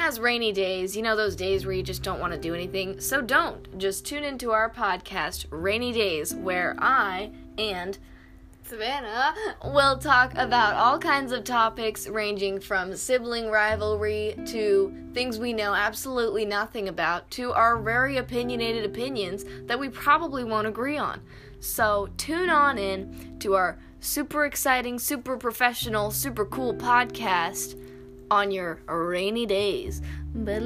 has rainy days, you know, those days where you just don't want to do anything. So don't. Just tune into our podcast, Rainy Days, where I and Savannah will talk about all kinds of topics ranging from sibling rivalry to things we know absolutely nothing about to our very opinionated opinions that we probably won't agree on. So tune on in to our super exciting, super professional, super cool podcast on your rainy days. But